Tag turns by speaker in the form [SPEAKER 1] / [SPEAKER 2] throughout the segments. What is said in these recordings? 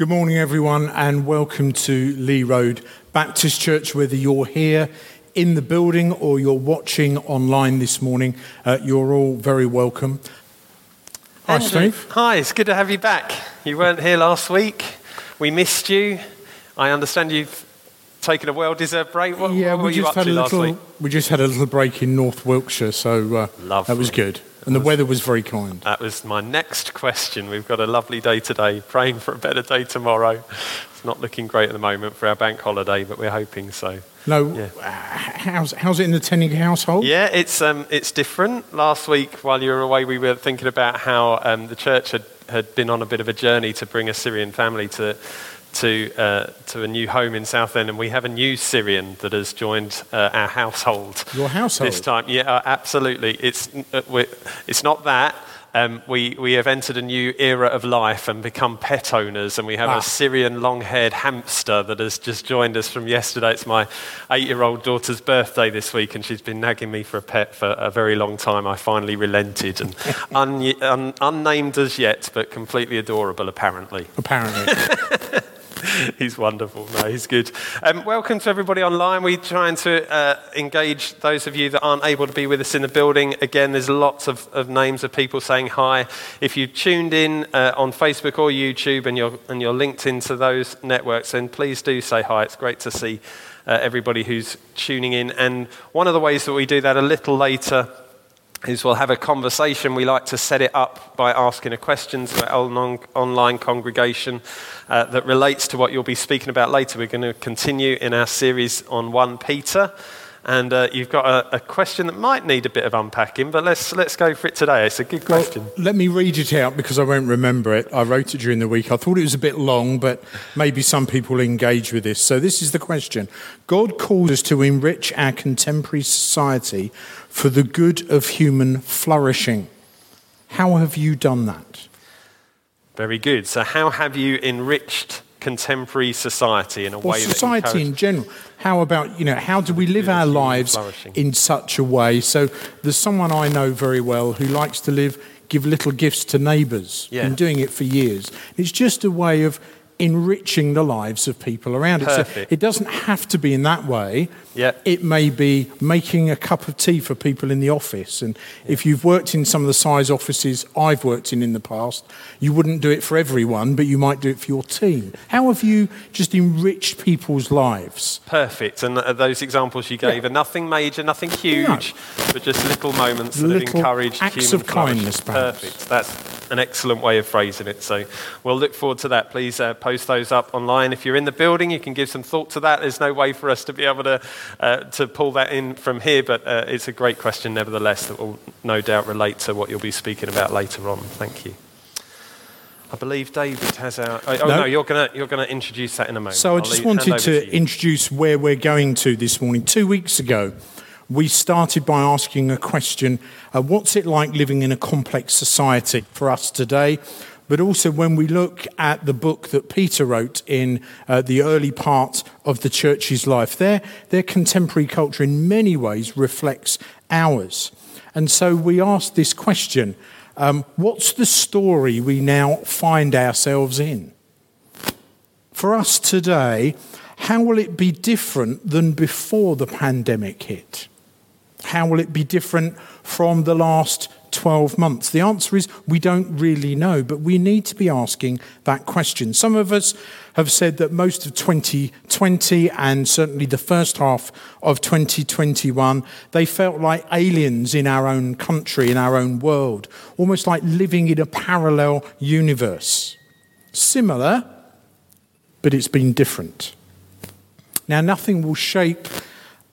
[SPEAKER 1] Good morning, everyone, and welcome to Leigh Road Baptist Church. Whether you're here in the building or you're watching online this morning, uh, you're all very welcome. Hi,
[SPEAKER 2] Andrew.
[SPEAKER 1] Steve.
[SPEAKER 2] Hi, it's good to have you back. You weren't here last week. We missed you. I understand you've taken a well-deserved break. What,
[SPEAKER 1] yeah,
[SPEAKER 2] what were
[SPEAKER 1] we
[SPEAKER 2] you
[SPEAKER 1] just
[SPEAKER 2] up
[SPEAKER 1] had
[SPEAKER 2] to
[SPEAKER 1] a little. We just had a little break in North Wiltshire, so uh, that was good, and the weather was very kind.
[SPEAKER 2] That was my next question. We've got a lovely day today, praying for a better day tomorrow. It's not looking great at the moment for our bank holiday, but we're hoping so.
[SPEAKER 1] No,
[SPEAKER 2] Yeah.
[SPEAKER 1] uh, how's how's it in the Tenning household?
[SPEAKER 2] Yeah, it's um, it's different. Last week, while you were away, we were thinking about how um, the church had, had been on a bit of a journey to bring a Syrian family to to uh, to a new home in Southend, and we have a new Syrian that has joined uh, our household.
[SPEAKER 1] Your household?
[SPEAKER 2] this time. Yeah, uh, absolutely. It's uh, it's not that. Um, we, we have entered a new era of life and become pet owners, and we have
[SPEAKER 1] Ah.
[SPEAKER 2] a Syrian long haired hamster that has just joined us from yesterday. It's my eight year old daughter's birthday this week, and she's been nagging me for a pet for a very long time. I finally relented, and un, un, unnamed as yet, but completely adorable, apparently.
[SPEAKER 1] Apparently,
[SPEAKER 2] he's wonderful. No, he's good. Um, welcome to everybody online. We're trying to uh, engage those of you that aren't able to be with us in the building. Again, there's lots of, of names of people saying hi. If you've tuned in uh, on Facebook or YouTube and you're, and you're linked into those networks, then please do say hi. It's great to see uh, everybody who's tuning in. And one of the ways that we do that a little later is we'll have a conversation. We like to set it up by asking a question to our online congregation uh, that relates to what you'll be speaking about later. We're going to continue in our series on 1 Peter. And uh, you've got a, a question that might need a bit of unpacking, but let's, let's go for it today. It's a good question.
[SPEAKER 1] let me read it out because I won't remember it. I wrote it during the week. I thought it was a bit long, but maybe some people engage with this. So this is the question: God calls us to enrich our contemporary society for the good of human flourishing. How have you done that?
[SPEAKER 2] Very good. So, how have you enriched contemporary society in a
[SPEAKER 1] Or
[SPEAKER 2] way
[SPEAKER 1] society in general. How about, you know, how do we live our lives in such a way? So there's someone I know very well who likes to live, give little gifts to neighbours.
[SPEAKER 2] Yeah.
[SPEAKER 1] Been doing it for years. It's just a way of enriching the lives of people around it. So
[SPEAKER 2] Perfect.
[SPEAKER 1] it doesn't have to be in that way.
[SPEAKER 2] Yeah.
[SPEAKER 1] It may be making a cup of tea for people in the office. And if you've worked in some of the size offices I've worked in in the past, you wouldn't do it for everyone, but you might do it for your team. How have you just enriched people's lives?
[SPEAKER 2] Perfect. And those examples you gave
[SPEAKER 1] Yeah.
[SPEAKER 2] are nothing major, nothing huge, but just little moments that
[SPEAKER 1] Little
[SPEAKER 2] have encouraged
[SPEAKER 1] acts of kindness, perhaps.
[SPEAKER 2] Perfect. That's an excellent way of phrasing it. So we'll look forward to that. Please uh, post those up online. If you're in the building, you can give some thought to that. There's no way for us to be able to, uh, to pull that in from here, but uh, it's a great question nevertheless that will no doubt relate to what you'll be speaking about later on. Thank you. I believe David has our. Oh, oh,
[SPEAKER 1] No.
[SPEAKER 2] no, you're going you're gonna introduce that in a moment.
[SPEAKER 1] So I
[SPEAKER 2] I'll
[SPEAKER 1] just
[SPEAKER 2] leave-
[SPEAKER 1] wanted
[SPEAKER 2] over
[SPEAKER 1] to introduce where we're going to this morning. Two weeks ago, we started by asking a question uh, What's it like living in a complex society for us today? But also, when we look at the book that Peter wrote in uh, the early part of the church's life, their, their contemporary culture in many ways reflects ours. And so we asked this question um, What's the story we now find ourselves in? For us today, how will it be different than before the pandemic hit? How will it be different from the last 12 months? The answer is we don't really know, but we need to be asking that question. Some of us have said that most of 2020 and certainly the first half of 2021, they felt like aliens in our own country, in our own world, almost like living in a parallel universe. Similar, but it's been different. Now, nothing will shape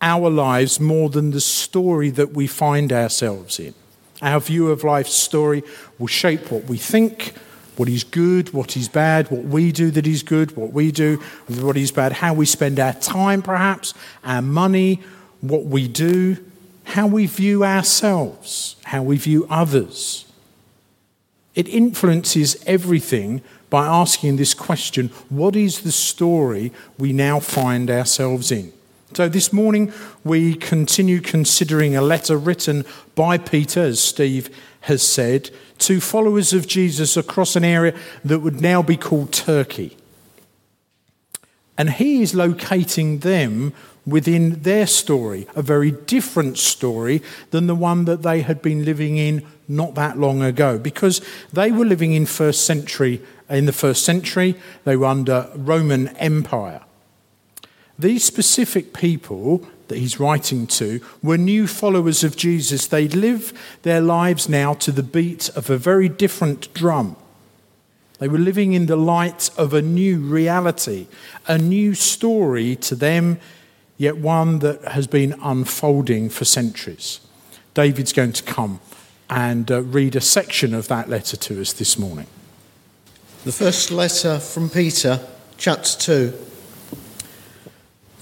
[SPEAKER 1] our lives more than the story that we find ourselves in. Our view of life's story will shape what we think, what is good, what is bad, what we do that is good, what we do, what is bad, how we spend our time, perhaps, our money, what we do, how we view ourselves, how we view others. It influences everything by asking this question what is the story we now find ourselves in? So, this morning we continue considering a letter written by Peter, as Steve has said, to followers of Jesus across an area that would now be called Turkey. And he is locating them within their story, a very different story than the one that they had been living in not that long ago, because they were living in first century. In the first century, they were under Roman Empire. These specific people that he's writing to were new followers of Jesus. They live their lives now to the beat of a very different drum. They were living in the light of a new reality, a new story to them, yet one that has been unfolding for centuries. David's going to come and uh, read a section of that letter to us this morning.
[SPEAKER 3] The first letter from Peter, chapter 2.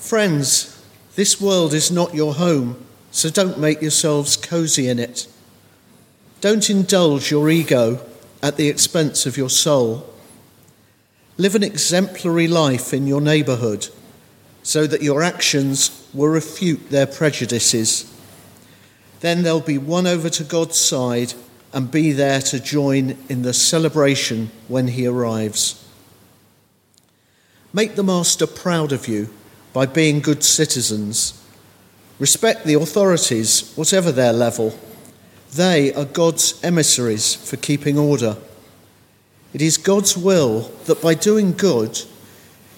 [SPEAKER 3] Friends, this world is not your home, so don't make yourselves cozy in it. Don't indulge your ego at the expense of your soul. Live an exemplary life in your neighbourhood so that your actions will refute their prejudices. Then they'll be won over to God's side and be there to join in the celebration when he arrives. Make the Master proud of you by being good citizens. Respect the authorities, whatever their level. They are God's emissaries for keeping order. It is God's will that by doing good,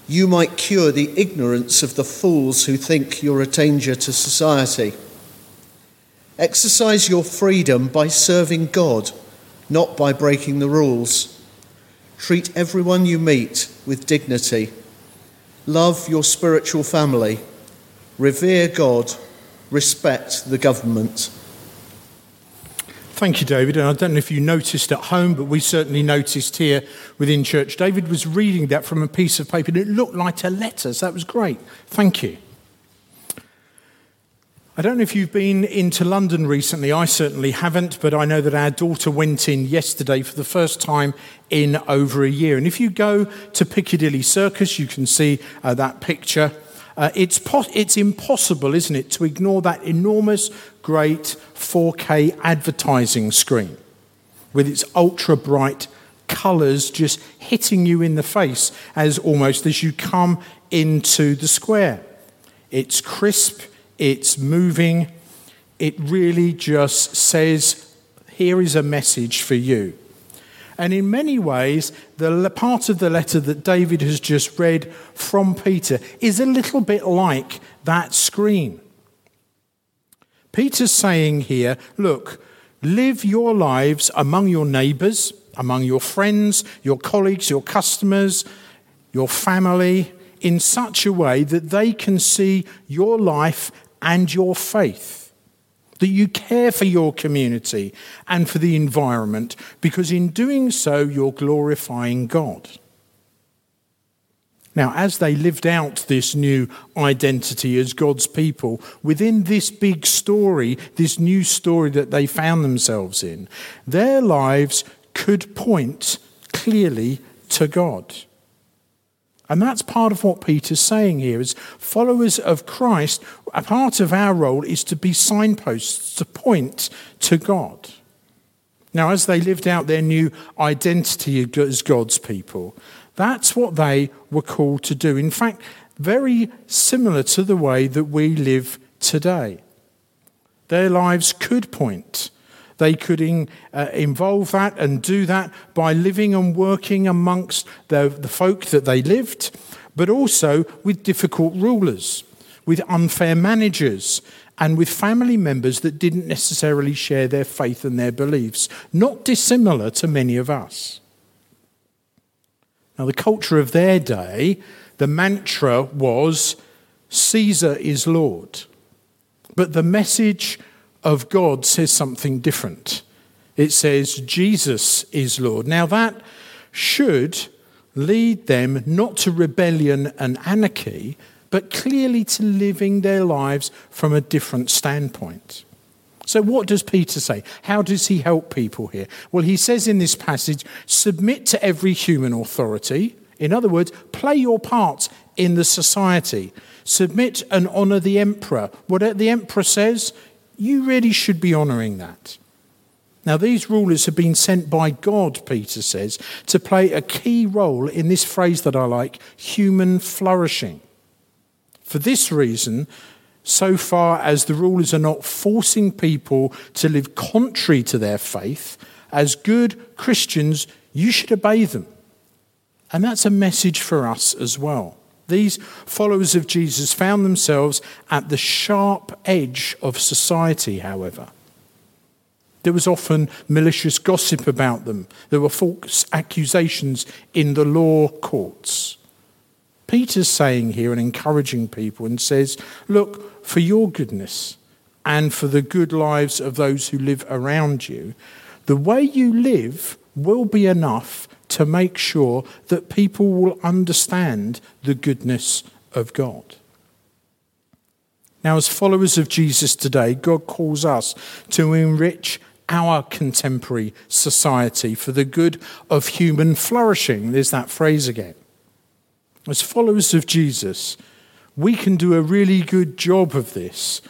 [SPEAKER 3] you might cure the ignorance of the fools who think you're a danger to society. Exercise your freedom by serving God, not by breaking the rules. Treat everyone you meet with dignity Love your spiritual family. Revere God. Respect the government.
[SPEAKER 1] Thank you, David. And I don't know if you noticed at home, but we certainly noticed here within church. David was reading that from a piece of paper and it looked like a letter. So that was great. Thank you. I don't know if you've been into London recently. I certainly haven't, but I know that our daughter went in yesterday for the first time in over a year. And if you go to Piccadilly Circus, you can see uh, that picture. Uh, it's, po- it's impossible, isn't it, to ignore that enormous, great 4K advertising screen with its ultra bright colours just hitting you in the face as almost as you come into the square. It's crisp it's moving. It really just says, here is a message for you. And in many ways, the part of the letter that David has just read from Peter is a little bit like that screen. Peter's saying here, look, live your lives among your neighbors, among your friends, your colleagues, your customers, your family, in such a way that they can see your life and your faith. That you care for your community and for the environment, because in doing so, you're glorifying God. Now, as they lived out this new identity as God's people within this big story, this new story that they found themselves in, their lives could point clearly to God. And that's part of what Peter's saying here is followers of Christ, a part of our role is to be signposts, to point to God. Now, as they lived out their new identity as God's people, that's what they were called to do. In fact, very similar to the way that we live today. Their lives could point they could in, uh, involve that and do that by living and working amongst the, the folk that they lived, but also with difficult rulers, with unfair managers, and with family members that didn't necessarily share their faith and their beliefs, not dissimilar to many of us. Now, the culture of their day, the mantra was Caesar is Lord. But the message of God says something different. It says, Jesus is Lord. Now, that should lead them not to rebellion and anarchy, but clearly to living their lives from a different standpoint. So, what does Peter say? How does he help people here? Well, he says in this passage submit to every human authority. In other words, play your part in the society. Submit and honour the emperor. What the emperor says, you really should be honoring that. Now, these rulers have been sent by God, Peter says, to play a key role in this phrase that I like human flourishing. For this reason, so far as the rulers are not forcing people to live contrary to their faith, as good Christians, you should obey them. And that's a message for us as well. These followers of Jesus found themselves at the sharp edge of society, however. There was often malicious gossip about them. There were false accusations in the law courts. Peter's saying here and encouraging people and says, Look, for your goodness and for the good lives of those who live around you, the way you live will be enough to make sure that people will understand the goodness of God. Now, as followers of Jesus today, God calls us to enrich our contemporary society for the good of human flourishing. There's that phrase again. As followers of Jesus, we can do a really good job of this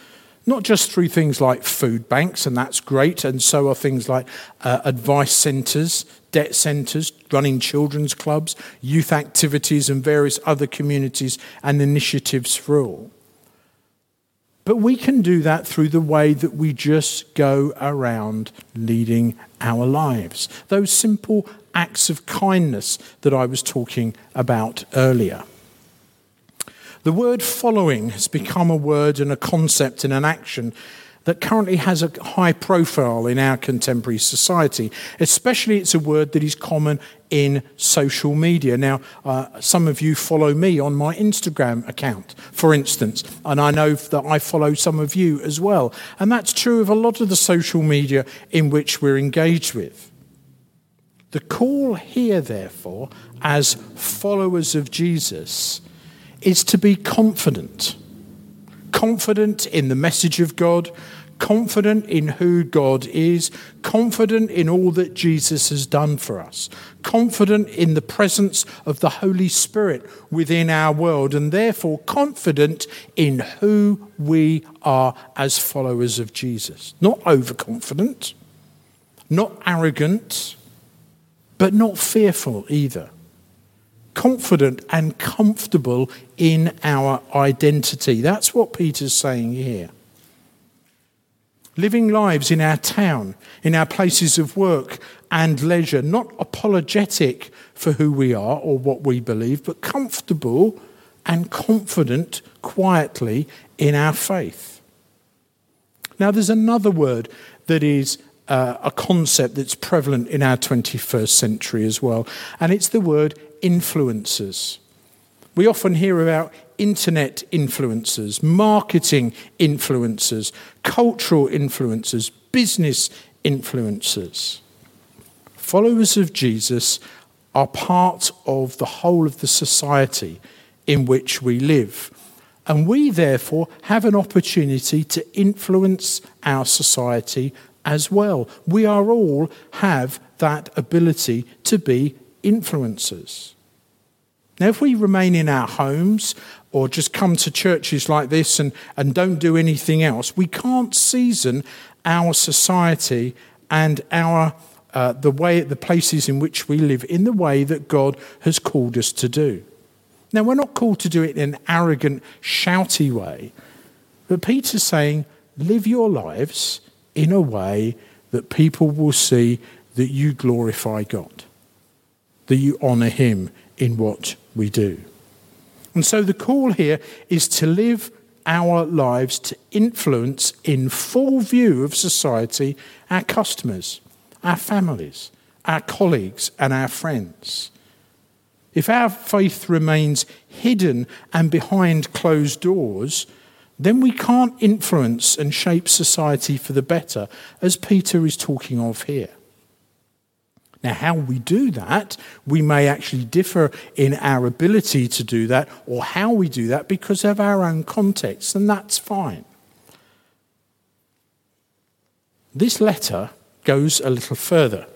[SPEAKER 1] not just through things like food banks, and that's great, and so are things like uh, advice centres, debt centres, running children's clubs, youth activities, and various other communities and initiatives for all. But we can do that through the way that we just go around leading our lives. Those simple acts of kindness that I was talking about earlier. The word following has become a word and a concept and an action that currently has a high profile in our contemporary society. Especially, it's a word that is common in social media. Now, uh, some of you follow me on my Instagram account, for instance, and I know that I follow some of you as well. And that's true of a lot of the social media in which we're engaged with. The call here, therefore, as followers of Jesus, is to be confident. Confident in the message of God, confident in who God is, confident in all that Jesus has done for us, confident in the presence of the Holy Spirit within our world, and therefore confident in who we are as followers of Jesus. Not overconfident, not arrogant, but not fearful either confident and comfortable in our identity. That's what Peter's saying here. Living lives in our town, in our places of work and leisure, not apologetic for who we are or what we believe, but comfortable and confident quietly in our faith. Now, there's another word that is uh, a concept that's prevalent in our 21st century as well, and it's the word influencers. We often hear about internet influencers, marketing influencers, cultural influencers, business influencers. Followers of Jesus are part of the whole of the society in which we live. And we, therefore, have an opportunity to influence our society as well. We are all have that ability to be influencers. Now, if we remain in our homes or just come to churches like this and, and don't do anything else, we can't season our society and our uh, the way the places in which we live in the way that God has called us to do. Now, we're not called to do it in an arrogant, shouty way, but Peter's saying, live your lives in a way that people will see that you glorify God that you honour him in what we do. And so the call here is to live our lives to influence in full view of society our customers, our families, our colleagues, and our friends. If our faith remains hidden and behind closed doors, then we can't influence and shape society for the better, as Peter is talking of here. Now, how we do that, we may actually differ in our ability to do that or how we do that because of our own context, and that's fine. This letter goes a little further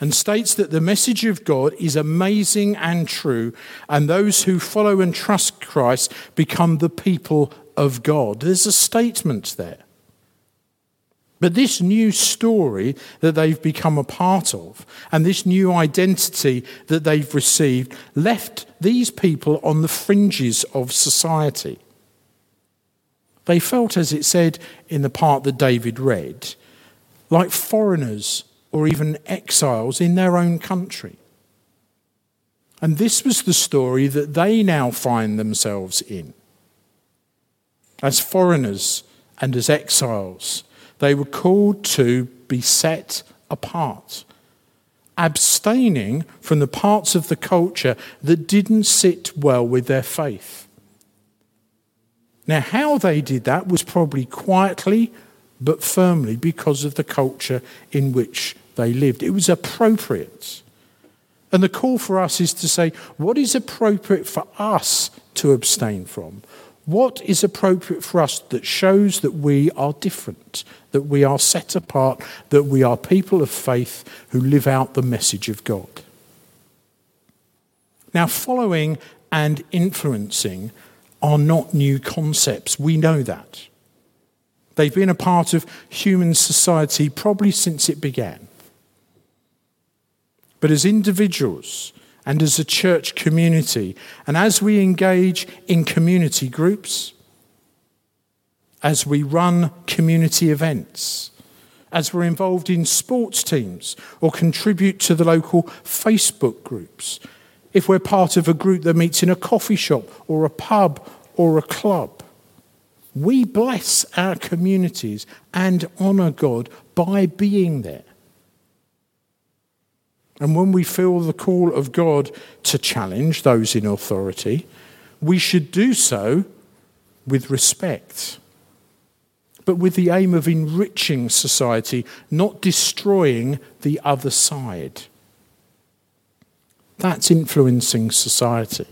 [SPEAKER 1] and states that the message of God is amazing and true, and those who follow and trust Christ become the people of God. There's a statement there. But this new story that they've become a part of and this new identity that they've received left these people on the fringes of society. They felt, as it said in the part that David read, like foreigners or even exiles in their own country. And this was the story that they now find themselves in. As foreigners and as exiles they were called to be set apart, abstaining from the parts of the culture that didn't sit well with their faith. Now, how they did that was probably quietly but firmly because of the culture in which they lived. It was appropriate. And the call for us is to say, what is appropriate for us to abstain from? What is appropriate for us that shows that we are different, that we are set apart, that we are people of faith who live out the message of God? Now, following and influencing are not new concepts. We know that. They've been a part of human society probably since it began. But as individuals, and as a church community. And as we engage in community groups, as we run community events, as we're involved in sports teams or contribute to the local Facebook groups, if we're part of a group that meets in a coffee shop or a pub or a club, we bless our communities and honour God by being there. And when we feel the call of God to challenge those in authority, we should do so with respect, but with the aim of enriching society, not destroying the other side. That's influencing society.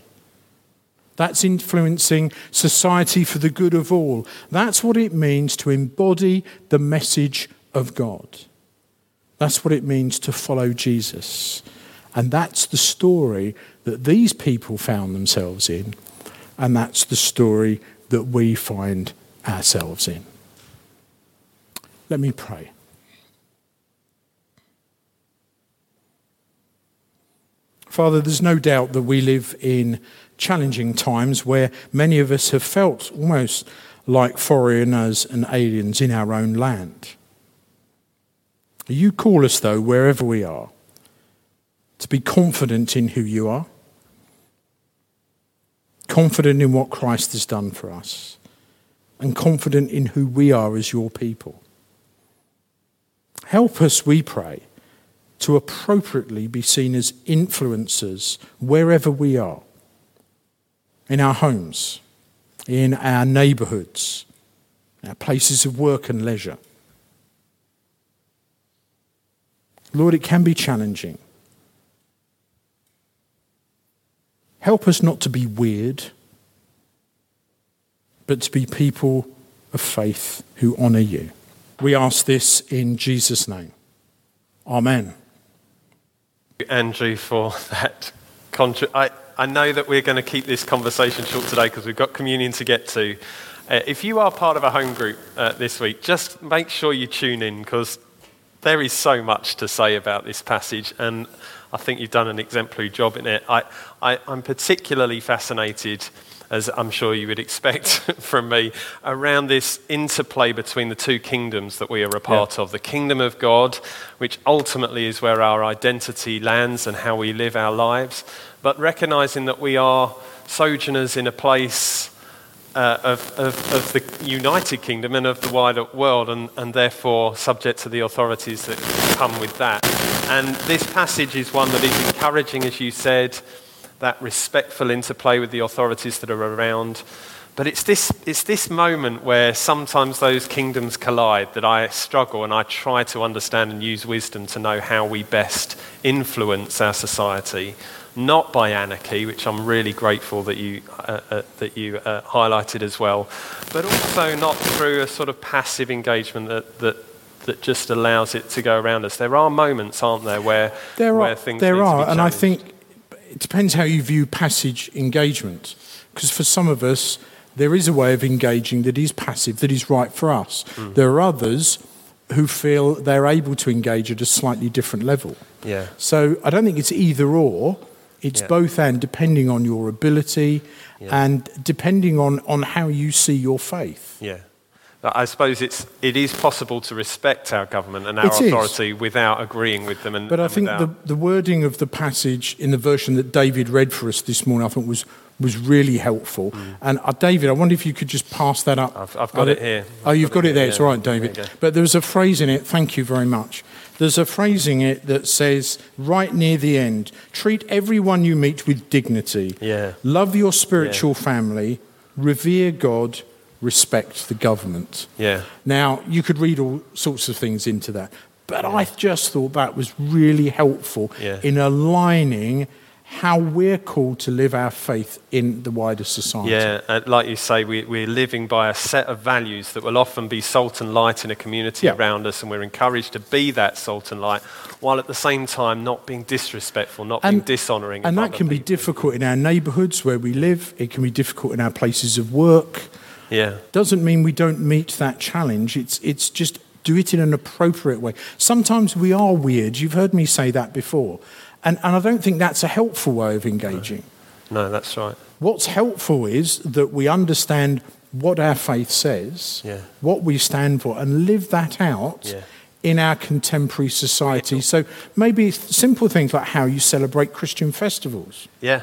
[SPEAKER 1] That's influencing society for the good of all. That's what it means to embody the message of God. That's what it means to follow Jesus. And that's the story that these people found themselves in. And that's the story that we find ourselves in. Let me pray. Father, there's no doubt that we live in challenging times where many of us have felt almost like foreigners and aliens in our own land. You call us, though, wherever we are, to be confident in who you are, confident in what Christ has done for us, and confident in who we are as your people. Help us, we pray, to appropriately be seen as influencers wherever we are in our homes, in our neighbourhoods, our places of work and leisure. Lord, it can be challenging. Help us not to be weird, but to be people of faith who honour you. We ask this in Jesus' name. Amen.
[SPEAKER 2] Andrew, for that. Contra- I, I know that we're going to keep this conversation short today because we've got communion to get to. Uh, if you are part of a home group uh, this week, just make sure you tune in because there is so much to say about this passage, and I think you've done an exemplary job in it. I, I, I'm particularly fascinated, as I'm sure you would expect from me, around this interplay between the two kingdoms that we are a part yeah. of the kingdom of God, which ultimately is where our identity lands and how we live our lives, but recognizing that we are sojourners in a place uh, of, of, of, the United Kingdom and of the wider world, and, and therefore subject to the authorities that come with that. And this passage is one that is encouraging, as you said, that respectful interplay with the authorities that are around. But it's this, it's this moment where sometimes those kingdoms collide that I struggle and I try to understand and use wisdom to know how we best influence our society not by anarchy, which I'm really grateful that you, uh, uh, that you uh, highlighted as well, but also not through a sort of passive engagement that, that, that just allows it to go around us. There are moments, aren't there, where,
[SPEAKER 1] there
[SPEAKER 2] where
[SPEAKER 1] are,
[SPEAKER 2] things
[SPEAKER 1] There are,
[SPEAKER 2] and
[SPEAKER 1] I think it depends how you view passage engagement. Because for some of us, there is a way of engaging that is passive, that is right for us. Mm. There are others who feel they're able to engage at a slightly different level.
[SPEAKER 2] Yeah.
[SPEAKER 1] So I don't think it's either or. It's
[SPEAKER 2] Yeah.
[SPEAKER 1] both and, depending on your ability
[SPEAKER 2] Yeah.
[SPEAKER 1] and depending on, on how you see your faith.
[SPEAKER 2] Yeah. I suppose it's, it is possible to respect our government and our
[SPEAKER 1] It is.
[SPEAKER 2] authority without agreeing with them. And,
[SPEAKER 1] But I
[SPEAKER 2] and
[SPEAKER 1] think
[SPEAKER 2] without-
[SPEAKER 1] the, the wording of the passage in the version that David read for us this morning, I think was, was really helpful. And uh, David, I wonder if you could just pass that up.
[SPEAKER 2] Mm. I've- I've got
[SPEAKER 1] Uh,
[SPEAKER 2] it here.
[SPEAKER 1] Oh, you've got it there. It's
[SPEAKER 2] yeah.
[SPEAKER 1] all right, David.
[SPEAKER 2] go.
[SPEAKER 1] But there's a phrase in it, thank you very much. There's a phrase in it that says, right near the end, treat everyone you meet with dignity.
[SPEAKER 2] Yeah.
[SPEAKER 1] Love your spiritual family, revere God, respect the government.
[SPEAKER 2] yeah.
[SPEAKER 1] Now, you could read all sorts of things into that, but I just thought that was really helpful
[SPEAKER 2] Yeah.
[SPEAKER 1] in aligning how we're called to live our faith in the wider society.
[SPEAKER 2] Yeah, uh, like you say, we, we're living by a set of values that will often be salt and light in a community
[SPEAKER 1] Yeah.
[SPEAKER 2] around us, and we're encouraged to be that salt and light, while at the same time not being disrespectful, not being dishonouring.
[SPEAKER 1] And that can be difficult in our neighbourhoods where we live, it can be difficult in our places of work.
[SPEAKER 2] Yeah,
[SPEAKER 1] Doesn't mean we don't meet that challenge, it's, it's just do it in an appropriate way. Sometimes we are weird, you've heard me say that before, and, and I don't think that's a helpful way of engaging.
[SPEAKER 2] no, that's right.
[SPEAKER 1] What's helpful is that we understand what our faith says,
[SPEAKER 2] Yeah.
[SPEAKER 1] what we stand for, and live that out
[SPEAKER 2] Yeah.
[SPEAKER 1] in our contemporary society. So maybe simple things like how you celebrate Christian festivals.
[SPEAKER 2] Yeah,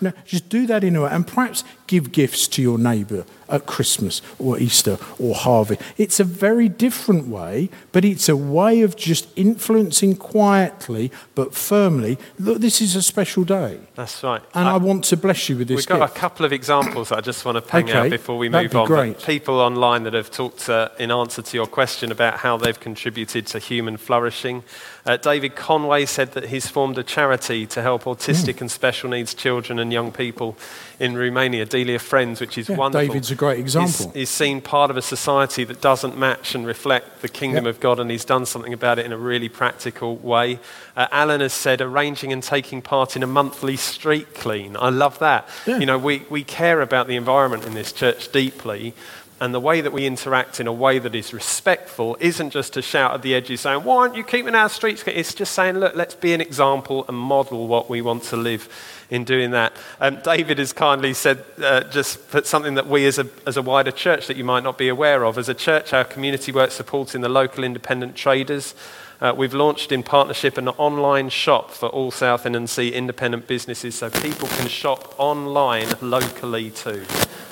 [SPEAKER 1] No, just do that in a way, and perhaps give gifts to your neighbour at Christmas or Easter or Harvest. It's a very different way, but it's a way of just influencing quietly but firmly. Look, this is a special day,
[SPEAKER 2] that's right.
[SPEAKER 1] and
[SPEAKER 2] I-
[SPEAKER 1] I, want to bless you with this
[SPEAKER 2] We've got
[SPEAKER 1] gift.
[SPEAKER 2] a couple of examples that I just want to ping
[SPEAKER 1] Okay,
[SPEAKER 2] out before we move
[SPEAKER 1] be
[SPEAKER 2] on.
[SPEAKER 1] Great.
[SPEAKER 2] People online that have talked uh, in answer to your question about how they've contributed to human flourishing. Uh, David Conway said that he's formed a charity to help autistic
[SPEAKER 1] Hmm.
[SPEAKER 2] and special needs children and young people in Romania, Delia Friends, which is
[SPEAKER 1] Yeah,
[SPEAKER 2] wonderful.
[SPEAKER 1] David's a great example.
[SPEAKER 2] He's, he's seen part of a society that doesn't match and reflect the kingdom
[SPEAKER 1] Yep.
[SPEAKER 2] of God, and he's done something about it in a really practical way. Uh, Alan has said arranging and taking part in a monthly street clean. I love that.
[SPEAKER 1] Yeah.
[SPEAKER 2] You know, we, we care about the environment in this church deeply. And the way that we interact in a way that is respectful isn't just to shout at the edges saying, Why aren't you keeping our streets? It's just saying, Look, let's be an example and model what we want to live in doing that. Um, David has kindly said, uh, just put something that we as a, as a wider church that you might not be aware of. As a church, our community work supporting the local independent traders. Uh, we've launched in partnership an online shop for all Southend-on-Sea independent businesses so people can shop online locally too.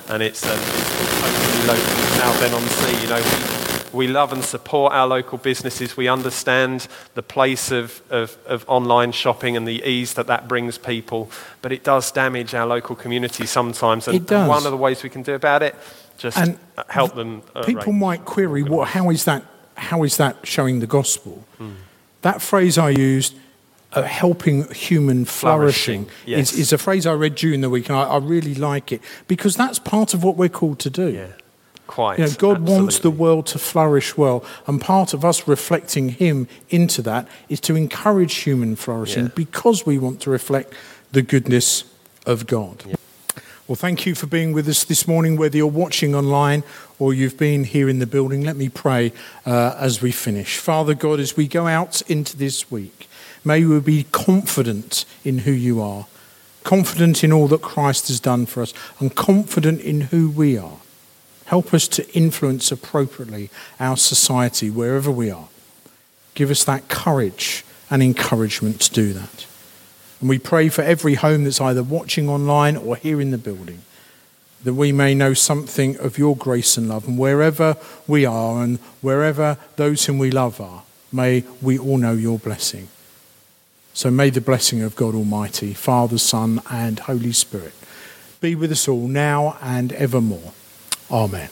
[SPEAKER 2] And it's, um, it's totally local Southend-on-Sea. You know, we, we love and support our local businesses. We understand the place of, of, of online shopping and the ease that that brings people, but it does damage our local community sometimes. And
[SPEAKER 1] It does.
[SPEAKER 2] one of the ways we can do about it, just
[SPEAKER 1] And
[SPEAKER 2] help them. uh,
[SPEAKER 1] People
[SPEAKER 2] arrange.
[SPEAKER 1] might query, what, how, is that, how is that showing the gospel?
[SPEAKER 2] Hmm.
[SPEAKER 1] That phrase I used, uh, helping human flourishing,
[SPEAKER 2] Flourishing, yes.
[SPEAKER 1] is, is a phrase I read during the week, and I, I really like it because that's part of what we're called to do.
[SPEAKER 2] Yeah, quite.
[SPEAKER 1] You know, God wants the world to flourish well, and part of us reflecting Him into that is to encourage human flourishing
[SPEAKER 2] Yeah.
[SPEAKER 1] because we want to reflect the goodness of God. Well, thank you for being with us this morning, whether you're watching online or you've been here in the building. Let me pray uh, as we finish. Father God, as we go out into this week, may we be confident in who you are, confident in all that Christ has done for us, and confident in who we are. Help us to influence appropriately our society wherever we are. Give us that courage and encouragement to do that. And we pray for every home that's either watching online or here in the building, that we may know something of your grace and love. And wherever we are and wherever those whom we love are, may we all know your blessing. So may the blessing of God Almighty, Father, Son, and Holy Spirit be with us all now and evermore. Amen.